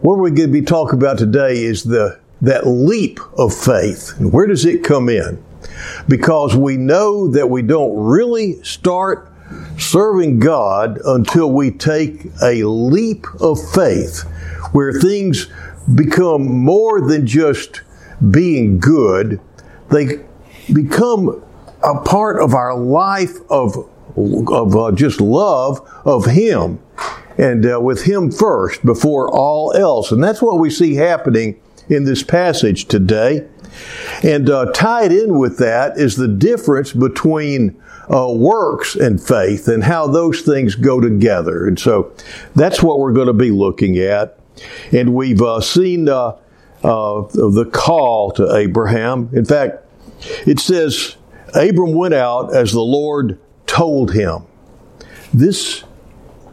What we're going to be talking about today is the that leap of faith. Where does it come in? Because we know that we don't really start serving God until we take a leap of faith where things become more than just being good. They become a part of our life of, of uh, just love of Him and uh, with Him first before all else. And that's what we see happening in this passage today. And uh, tied in with that is the difference between uh, works and faith and how those things go together. And so that's what we're going to be looking at. And we've uh, seen uh, uh, the call to Abraham. In fact, it says, Abram went out as the Lord told him. This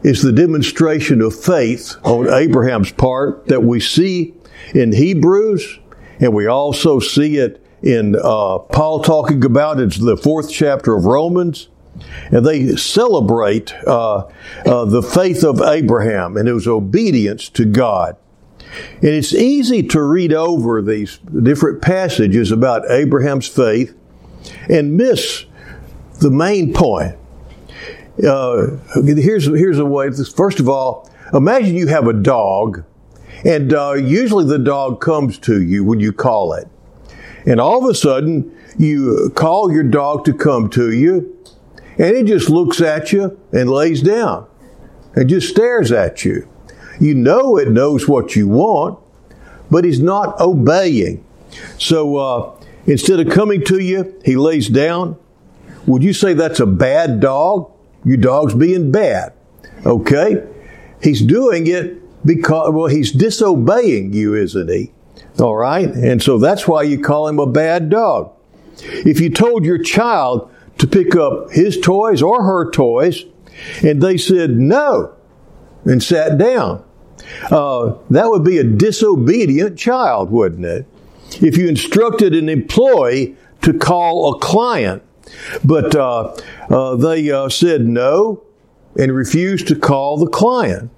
is the demonstration of faith on Abraham's part that we see in Hebrews, and we also see it in uh, Paul talking about it's the fourth chapter of Romans. And they celebrate uh, uh, the faith of Abraham and his obedience to God. And it's easy to read over these different passages about Abraham's faith and miss the main point. Uh, here's here's a way. First of all, imagine you have a dog, and uh, usually the dog comes to you when you call it, and all of a sudden you call your dog to come to you, and it just looks at you and lays down, and just stares at you. You know it knows what you want, but he's not obeying. So uh, instead of coming to you, he lays down. Would you say that's a bad dog? Your dog's being bad. Okay? He's doing it because, well, he's disobeying you, isn't he? All right? And so that's why you call him a bad dog. If you told your child to pick up his toys or her toys, and they said no and sat down, uh, that would be a disobedient child, wouldn't it? If you instructed an employee to call a client but uh, uh, they uh, said no and refused to call the client.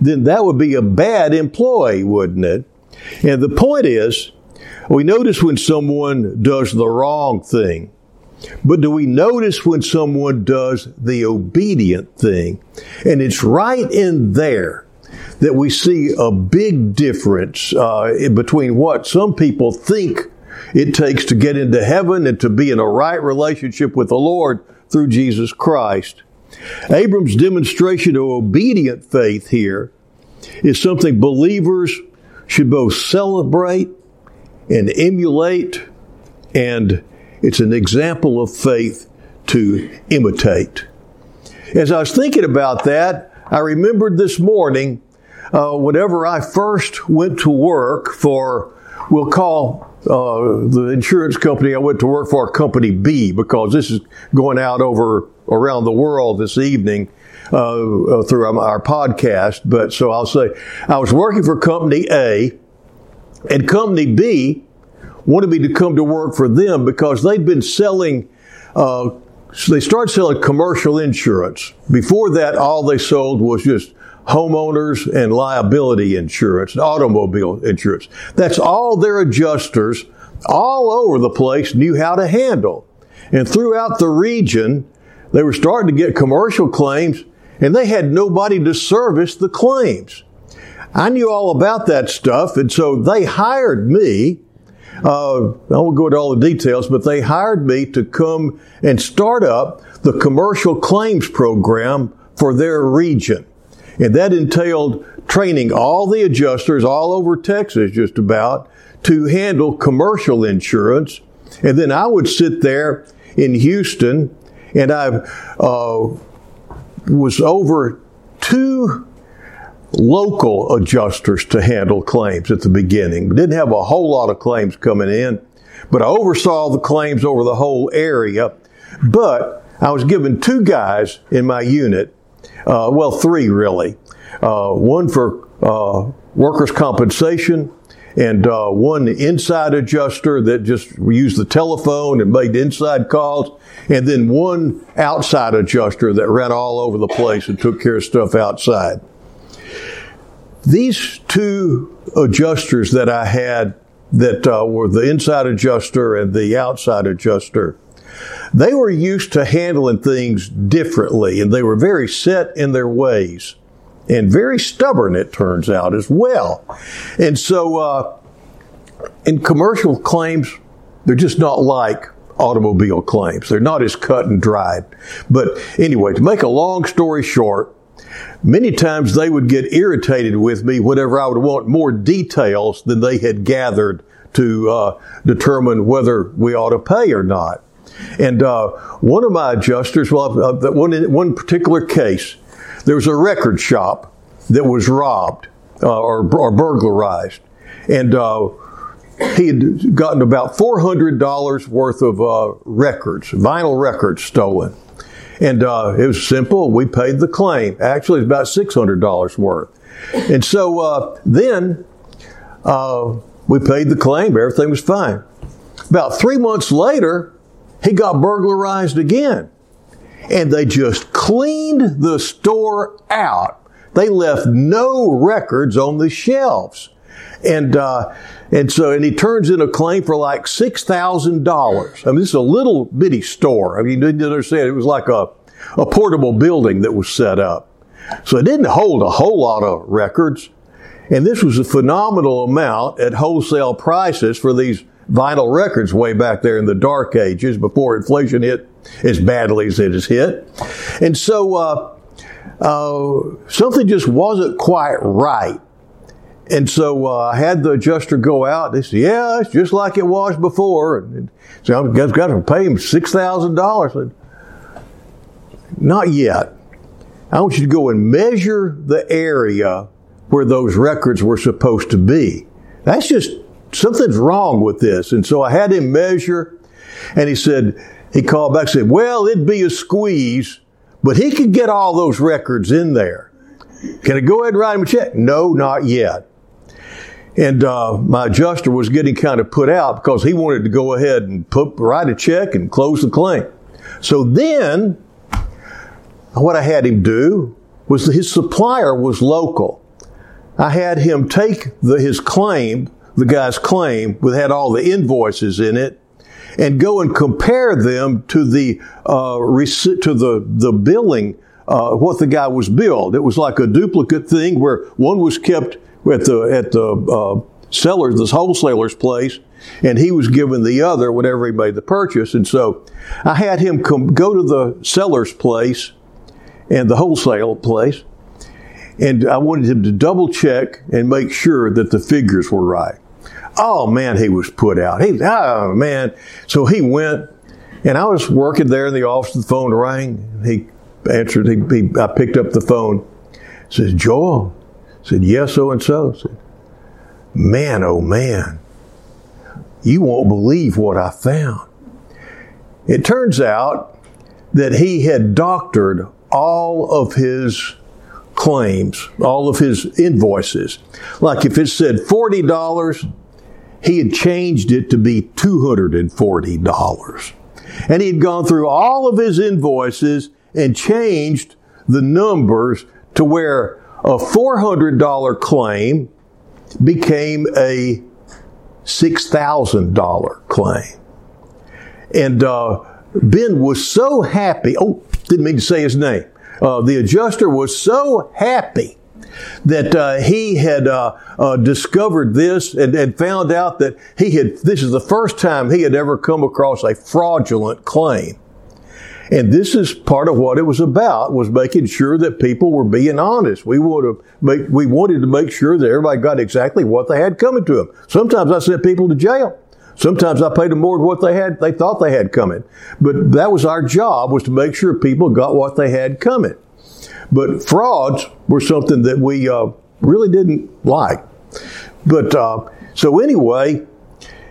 Then that would be a bad employee, wouldn't it? And the point is, we notice when someone does the wrong thing. But do we notice when someone does the obedient thing? And it's right in there that we see a big difference uh, between what some people think it takes to get into heaven and to be in a right relationship with the Lord through Jesus Christ. Abram's demonstration of obedient faith here is something believers should both celebrate and emulate, and it's an example of faith to imitate. As I was thinking about that, I remembered this morning uh, whenever I first went to work for, we'll call uh, the insurance company I went to work for, Company B, because this is going out over around the world this evening uh, uh, through our podcast. But so I'll say I was working for Company A, and Company B wanted me to come to work for them because they'd been selling. Uh, so they started selling commercial insurance. Before that, all they sold was just homeowners and liability insurance, and automobile insurance. That's all their adjusters all over the place knew how to handle. And throughout the region, they were starting to get commercial claims and they had nobody to service the claims. I knew all about that stuff, and so they hired me. Uh, I won't go into all the details, but they hired me to come and start up the commercial claims program for their region. And that entailed training all the adjusters all over Texas, just about, to handle commercial insurance. And then I would sit there in Houston and I uh, was over two local adjusters to handle claims at the beginning. Didn't have a whole lot of claims coming in, but I oversaw the claims over the whole area. But I was given two guys in my unit uh, well, three really. Uh, one for uh, workers' compensation, and uh, one inside adjuster that just used the telephone and made inside calls, and then one outside adjuster that ran all over the place and took care of stuff outside. these two adjusters that I had that uh, were the inside adjuster and the outside adjuster, they were used to handling things differently and they were very set in their ways and very stubborn, it turns out, as well. And so, uh, in commercial claims, they're just not like automobile claims. They're not as cut and dried. But anyway, to make a long story short, many times they would get irritated with me whenever I would want more details than they had gathered to uh, determine whether we ought to pay or not. And uh, one of my adjusters, well, uh, one, one particular case, there was a record shop that was robbed uh, or, or, burglarized. And uh, he had gotten about $400 worth of uh, records, vinyl records stolen. And uh, it was simple. We paid the claim. Actually, it's about $600 worth. And so then we paid the claim. Everything was fine. About three months later, he got burglarized again. And they just cleaned the store out. They left no records on the shelves. And, uh, and so, and he turns in a claim for like $6,000. I mean, this is a little bitty store. I mean, you didn't understand. It was like a, a portable building that was set up. So it didn't hold a whole lot of records. And this was a phenomenal amount at wholesale prices for these vinyl records way back there in the dark ages before inflation hit as badly as it has hit. And so, uh, uh, something just wasn't quite right and so uh, I had the adjuster go out. They said, "Yeah, it's just like it was before." And so I've got to pay him six thousand dollars. Not yet. I want you to go and measure the area where those records were supposed to be. That's just something's wrong with this. And so I had him measure, and he said he called back and said, "Well, it'd be a squeeze, but he could get all those records in there." Can I go ahead and write him a check? No, not yet. And uh, my adjuster was getting kind of put out because he wanted to go ahead and put, write a check and close the claim. So then, what I had him do was his supplier was local. I had him take the, his claim, the guy's claim, that had all the invoices in it, and go and compare them to the uh, to the the billing uh, what the guy was billed. It was like a duplicate thing where one was kept at the at the uh, seller's, this wholesaler's place, and he was given the other whenever he made the purchase. And so I had him come go to the seller's place and the wholesale place, and I wanted him to double check and make sure that the figures were right. Oh man, he was put out. He oh man. So he went, and I was working there in the office. The phone rang. He answered. He, he I picked up the phone. Says Joel, Said, yes, so and so. Said, man, oh man, you won't believe what I found. It turns out that he had doctored all of his claims, all of his invoices. Like if it said $40, he had changed it to be $240. And he had gone through all of his invoices and changed the numbers to where a $400 claim became a $6,000 claim. And uh, Ben was so happy. Oh, didn't mean to say his name. Uh, the adjuster was so happy that uh, he had uh, uh, discovered this and, and, found out that he had. This is the first time he had ever come across a fraudulent claim. And this is part of what it was about was making sure that people were being honest. We would have make, we wanted to make sure that everybody got exactly what they had coming to them. Sometimes I sent people to jail. Sometimes I paid them more than what they had, they thought they had coming. But that was our job was to make sure people got what they had coming. But frauds were something that we uh, really didn't like. But uh, so anyway,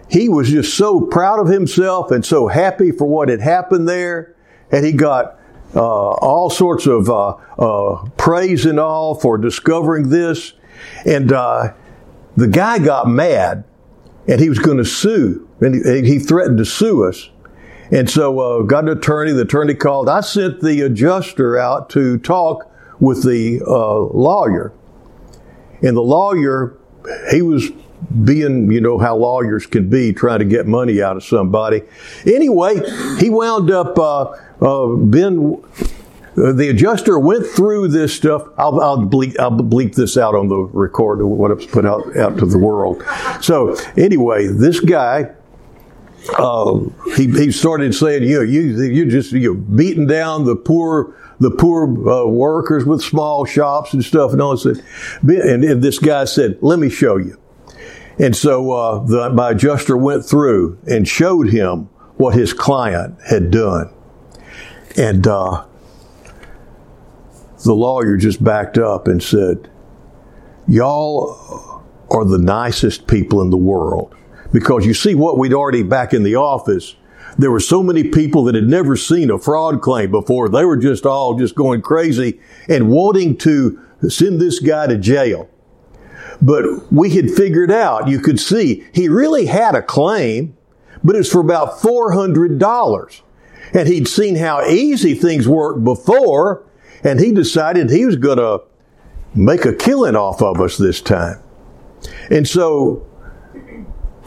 he was just so proud of himself and so happy for what had happened there and he got uh, all sorts of uh, uh, praise and all for discovering this. And uh, the guy got mad, and he was going to sue, and he, he, threatened to sue us. And so uh, got an attorney. The attorney called. I sent the adjuster out to talk with the uh, lawyer. And the lawyer, he was being, you know, how lawyers can be, trying to get money out of somebody. Anyway, he wound up, uh, uh, uh, the adjuster went through this stuff. I'll, I'll, bleep, I'll bleep this out on the record, what it's put out, out to the world. So, anyway, this guy, uh, he, he started saying, you know, you, you just, you're beating down the poor, the poor uh, workers with small shops and stuff and all this. And, and this guy said, let me show you. And so uh, the, my adjuster went through and showed him what his client had done. And uh, the lawyer just backed up and said, Y'all are the nicest people in the world. Because you see what we'd already back in the office, there were so many people that had never seen a fraud claim before. They were just all just going crazy and wanting to send this guy to jail. But we had figured out, you could see, he really had a claim, but it's for about $400. And he'd seen how easy things worked before, and he decided he was going to make a killing off of us this time. And so,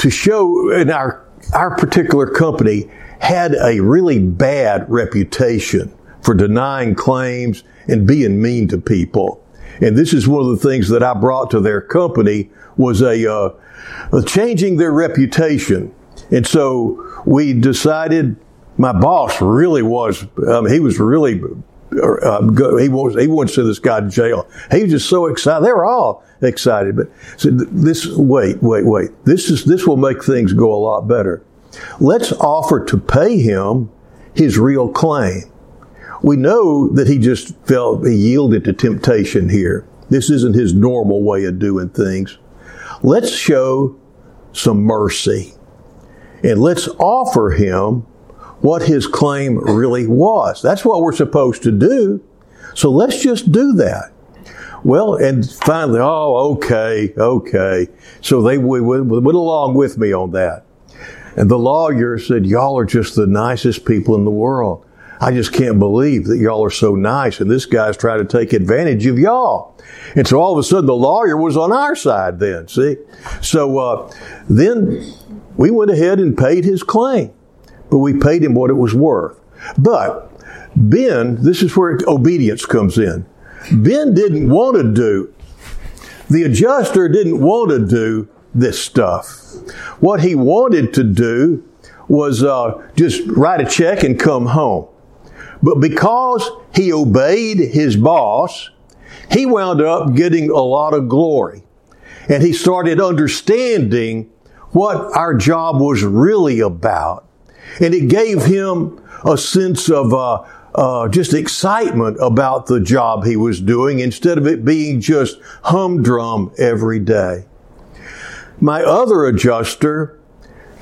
to show, in our, our particular company had a really bad reputation for denying claims and being mean to people. And this is one of the things that I brought to their company was a, uh, changing their reputation. And so we decided my boss really was, um, he was really, uh, he wants he wanted to send this guy to jail. He was just so excited. They were all excited, but so this, wait, wait, wait. This is, this will make things go a lot better. Let's offer to pay him his real claim we know that he just felt he yielded to temptation here. This isn't his normal way of doing things. Let's show some mercy and let's offer him what his claim really was. That's what we're supposed to do. So let's just do that. Well, and finally, oh, okay, okay. So they went, went along with me on that. And the lawyer said, y'all are just the nicest people in the world. I just can't believe that y'all are so nice and this guy's trying to take advantage of y'all. And so all of a sudden the lawyer was on our side then, see? So uh, then we went ahead and paid his claim, but we paid him what it was worth. But Ben, this is where obedience comes in. Ben didn't want to do, the adjuster didn't want to do this stuff. What he wanted to do was uh, just write a check and come home. But because he obeyed his boss, he wound up getting a lot of glory. And he started understanding what our job was really about. And it gave him a sense of uh, uh, just excitement about the job he was doing instead of it being just humdrum every day. My other adjuster,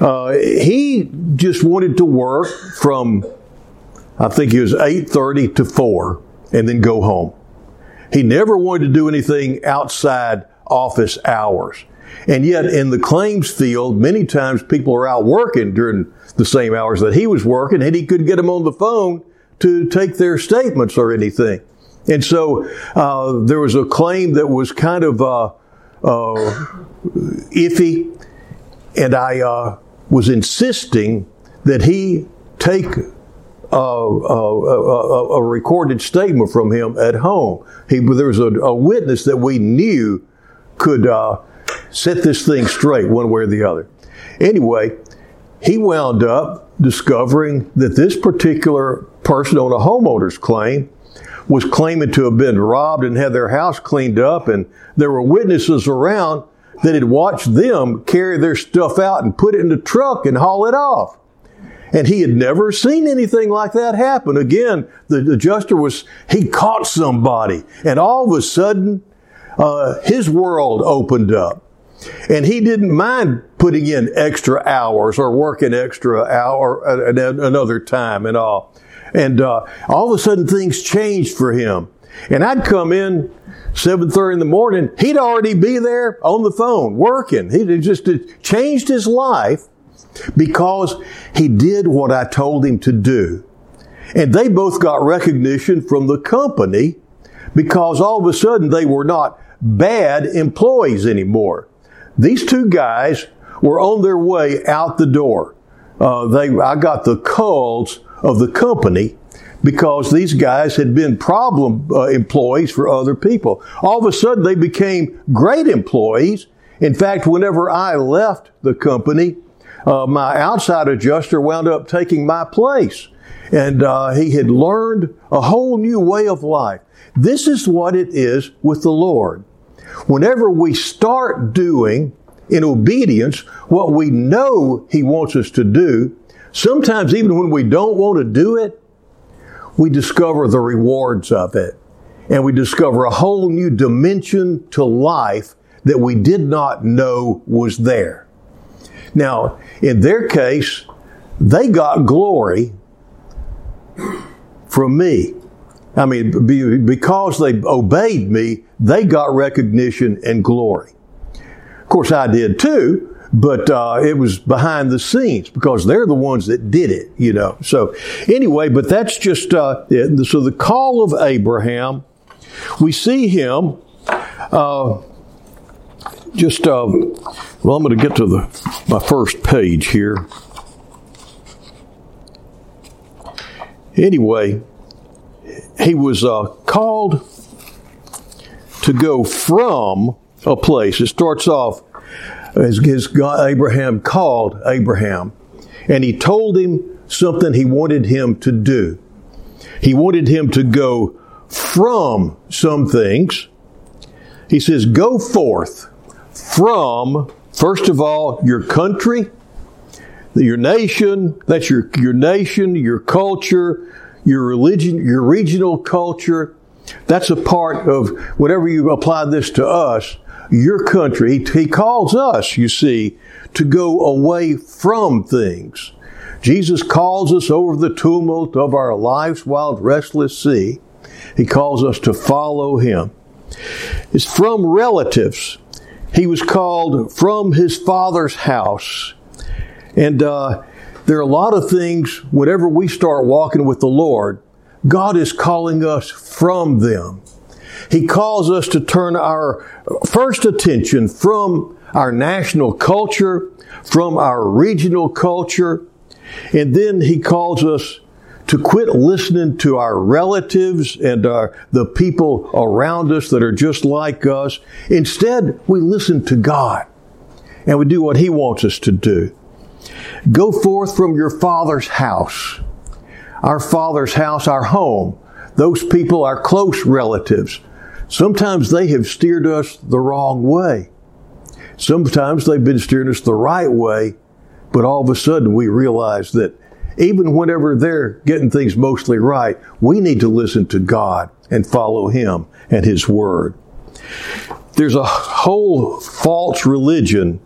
uh, he just wanted to work from I think it was 8.30 to 4 and then go home. He never wanted to do anything outside office hours. And yet in the claims field, many times people are out working during the same hours that he was working and he could get them on the phone to take their statements or anything. And so uh, there was a claim that was kind of uh, uh, iffy, and I uh, was insisting that he take a, a, a, recorded statement from him at home. He, there was a, a witness that we knew could uh, set this thing straight one way or the other. Anyway, he wound up discovering that this particular person on a homeowner's claim was claiming to have been robbed and had their house cleaned up, and there were witnesses around that had watched them carry their stuff out and put it in the truck and haul it off. And he had never seen anything like that happen. Again, the adjuster was, he caught somebody and all of a sudden, uh, his world opened up. And he didn't mind putting in extra hours or working extra hour at another time and all. And uh, all of a sudden things changed for him. And I'd come in 7.30 in the morning, he'd already be there on the phone working. He just changed his life because he did what I told him to do. And they both got recognition from the company because all of a sudden they were not bad employees anymore. These two guys were on their way out the door. Uh, they, I got the calls of the company because these guys had been problem uh, employees for other people. All of a sudden, they became great employees. In fact, whenever I left the company, uh, my outside adjuster wound up taking my place. And uh, he had learned a whole new way of life. This is what it is with the Lord. Whenever we start doing in obedience what we know He wants us to do, sometimes even when we don't want to do it, we discover the rewards of it. And we discover a whole new dimension to life that we did not know was there. Now, in their case, they got glory from me. I mean, because they obeyed me, they got recognition and glory. Of course, I did too, but uh, it was behind the scenes because they're the ones that did it, you know. So, anyway, but that's just uh, it. so the call of Abraham. We see him. Uh, just uh, well, I'm going to get to the my first page here. Anyway, he was uh, called to go from a place. It starts off as, as God, Abraham called Abraham, and he told him something he wanted him to do. He wanted him to go from some things. He says, Go forth from, first of all, your country, your nation, that's your, your nation, your culture, your religion, your regional culture. That's a part of whatever you apply this to us, your country. He, he calls us, you see, to go away from things. Jesus calls us over the tumult of our life's wild, restless sea. He calls us to follow Him. It's from relatives. He was called from his father's house. And uh, there are a lot of things, whenever we start walking with the Lord, God is calling us from them. He calls us to turn our first attention from our national culture, from our regional culture, and then He calls us to quit listening to our relatives and our, the people around us that are just like us. Instead, we listen to God and we do what He wants us to do. Go forth from your father's house. Our father's house, our home. Those people are close relatives. Sometimes they have steered us the wrong way. Sometimes they've been steering us the right way, but all of a sudden we realize that even whenever they're getting things mostly right, we need to listen to God and follow Him and His Word. There's a whole false religion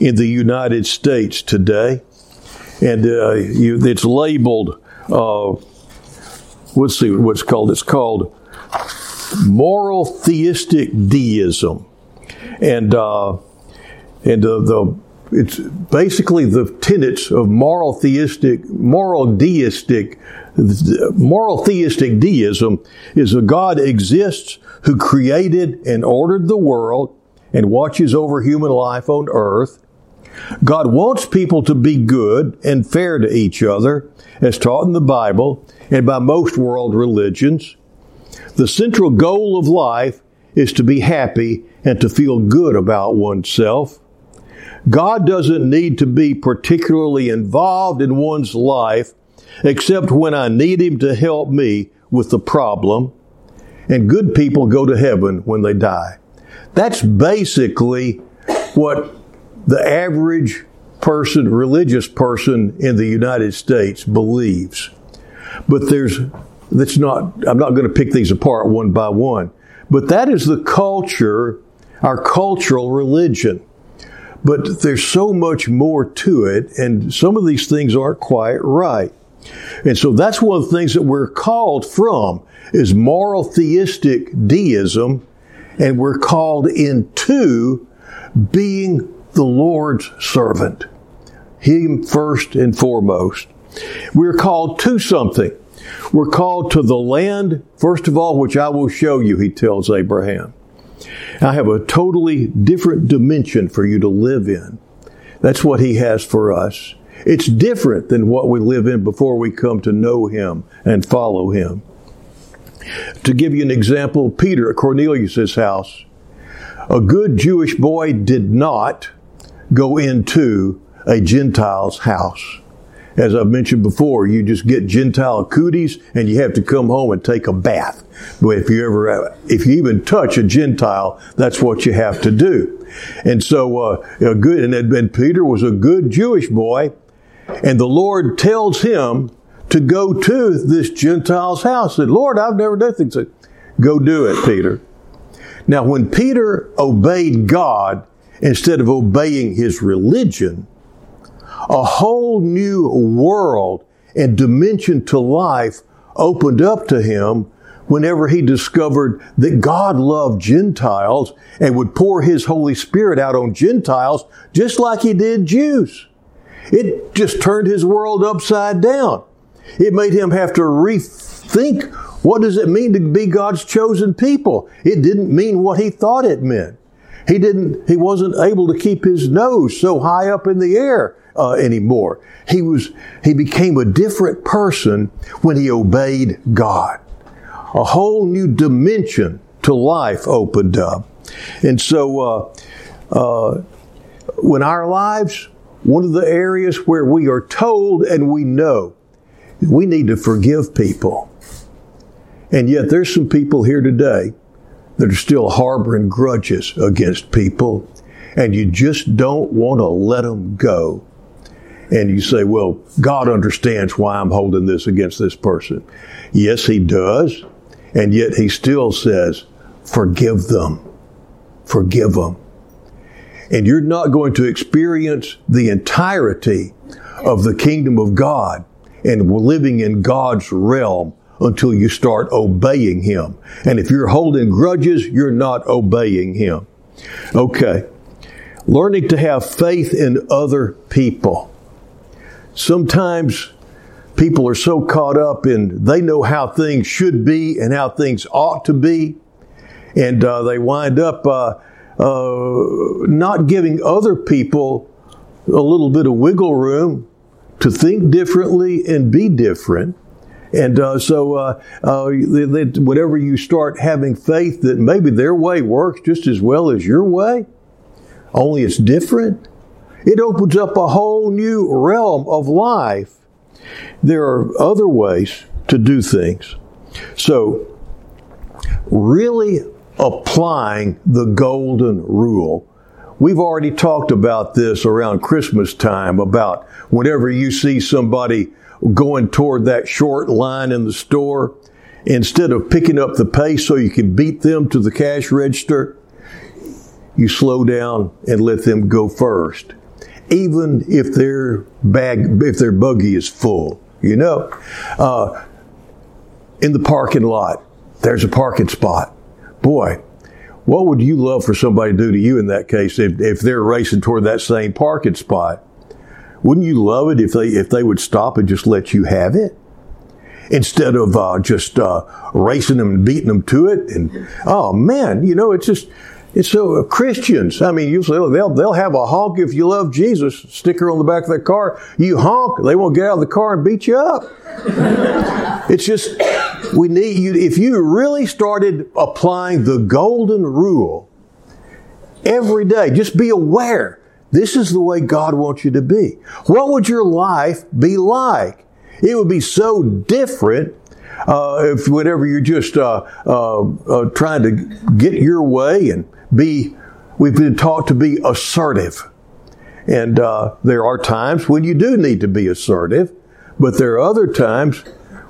in the United States today, and uh, you, it's labeled. Uh, let's see what's called. It's called moral theistic deism, and uh, and the it's basically the tenets of moral theistic, moral deistic, moral theistic deism is a God exists who created and ordered the world and watches over human life on earth God wants people to be good and fair to each other, as taught in the Bible and by most world religions. The central goal of life is to be happy and to feel good about oneself. God doesn't need to be particularly involved in one's life except when I need Him to help me with the problem. And good people go to heaven when they die. That's basically what the average person, religious person in the United States believes. But there's, that's not, I'm not going to pick these apart one by one. But that is the culture, our cultural religion. But there's so much more to it, and some of these things aren't quite right. And so that's one of the things that we're called from is moral theistic deism, and we're called into being the Lord's servant. Him first and foremost. We're called to something. We're called to the land, first of all, which I will show you, he tells Abraham. I have a totally different dimension for you to live in. That's what He has for us. It's different than what we live in before we come to know Him and follow Him. To give you an example, Peter at Cornelius' house, a good Jewish boy did not go into a Gentile's house. As I've mentioned before, you just get Gentile cooties and you have to come home and take a bath. But if you ever, if you even touch a Gentile, that's what you have to do. And so, uh, a good, and, and Peter was a good Jewish boy, and the Lord tells him to go to this Gentile's house. Said, Lord, I've never done things. Said, go do it, Peter. Now, when Peter obeyed God instead of obeying his religion, a whole new world and dimension to life opened up to him whenever he discovered that God loved Gentiles and would pour his Holy Spirit out on Gentiles just like he did Jews. It just turned his world upside down. It made him have to rethink what does it mean to be God's chosen people? It didn't mean what he thought it meant. He didn't, he wasn't able to keep his nose so high up in the air uh, anymore. He was, he became a different person when he obeyed God. A whole new dimension to life opened up. And so, uh, uh, when our lives, one of the areas where we are told and we know we need to forgive people. And yet there's some people here today that are still harboring grudges against people, and you just don't want to let them go. And you say, well, God understands why I'm holding this against this person. Yes, He does. And yet He still says, forgive them. Forgive them. And you're not going to experience the entirety of the kingdom of God and living in God's realm until you start obeying Him. And if you're holding grudges, you're not obeying Him. Okay. Learning to have faith in other people. Sometimes people are so caught up in they know how things should be and how things ought to be, and uh, they wind up uh, uh, not giving other people a little bit of wiggle room to think differently and be different. And uh, so, uh, uh, whenever you start having faith that maybe their way works just as well as your way, only it's different, it opens up a whole new realm of life. There are other ways to do things. So, really applying the golden rule We've already talked about this around Christmas time about whenever you see somebody going toward that short line in the store, instead of picking up the pace so you can beat them to the cash register, you slow down and let them go first. Even if their bag, if their buggy is full, you know. Uh, in the parking lot, there's a parking spot. Boy, what would you love for somebody to do to you in that case if, if they're racing toward that same parking spot? Wouldn't you love it if they if they would stop and just let you have it? Instead of uh, just uh, racing them and beating them to it, and oh man, you know it's just it's so uh, Christians. I mean, usually they'll they'll have a honk if you love Jesus sticker on the back of their car. You honk, they won't get out of the car and beat you up. it's just we need you. If you really started applying the golden rule every day, just be aware. This is the way God wants you to be. What would your life be like? It would be so different uh, if whenever you're just uh, uh, uh trying to get your way and be. We've been taught to be assertive, and uh, there are times when you do need to be assertive, but there are other times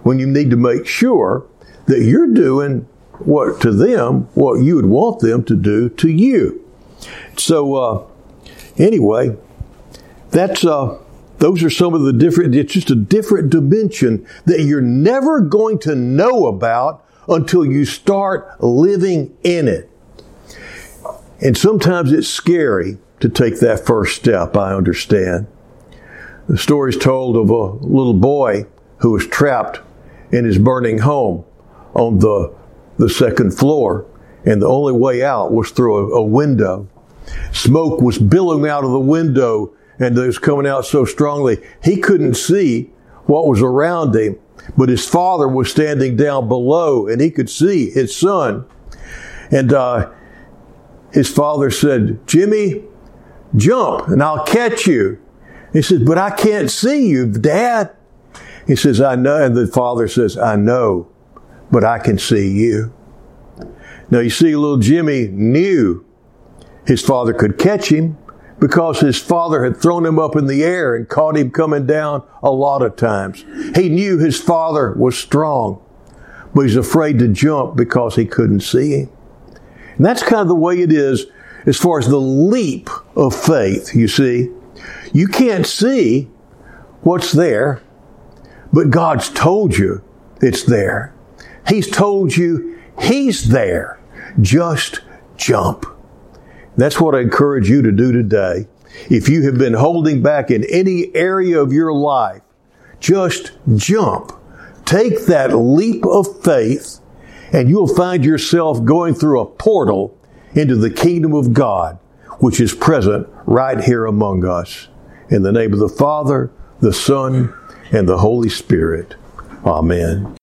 when you need to make sure that you're doing what to them what you would want them to do to you. So uh, anyway, that's uh, those are some of the different. It's just a different dimension that you're never going to know about until you start living in it. And sometimes it's scary to take that first step. I understand. The story is told of a little boy who was trapped in his burning home on the, the second floor. and the only way out was through a, a window. Smoke was billowing out of the window and it was coming out so strongly. He couldn't see what was around him, but his father was standing down below and he could see his son. And uh, his father said, Jimmy, jump and I'll catch you. He says, but I can't see you, dad. He says, I know. And the father says, I know, but I can see you. Now you see, little Jimmy knew his father could catch him because his father had thrown him up in the air and caught him coming down a lot of times. He knew his father was strong, but he's afraid to jump because he couldn't see him. And that's kind of the way it is as far as the leap of faith, you see. You can't see what's there, but God's told you it's there. He's told you He's there. Just jump. That's what I encourage you to do today. If you have been holding back in any area of your life, just jump. Take that leap of faith and you'll find yourself going through a portal into the kingdom of God, which is present right here among us. In the name of the Father, the Son, and the Holy Spirit. Amen.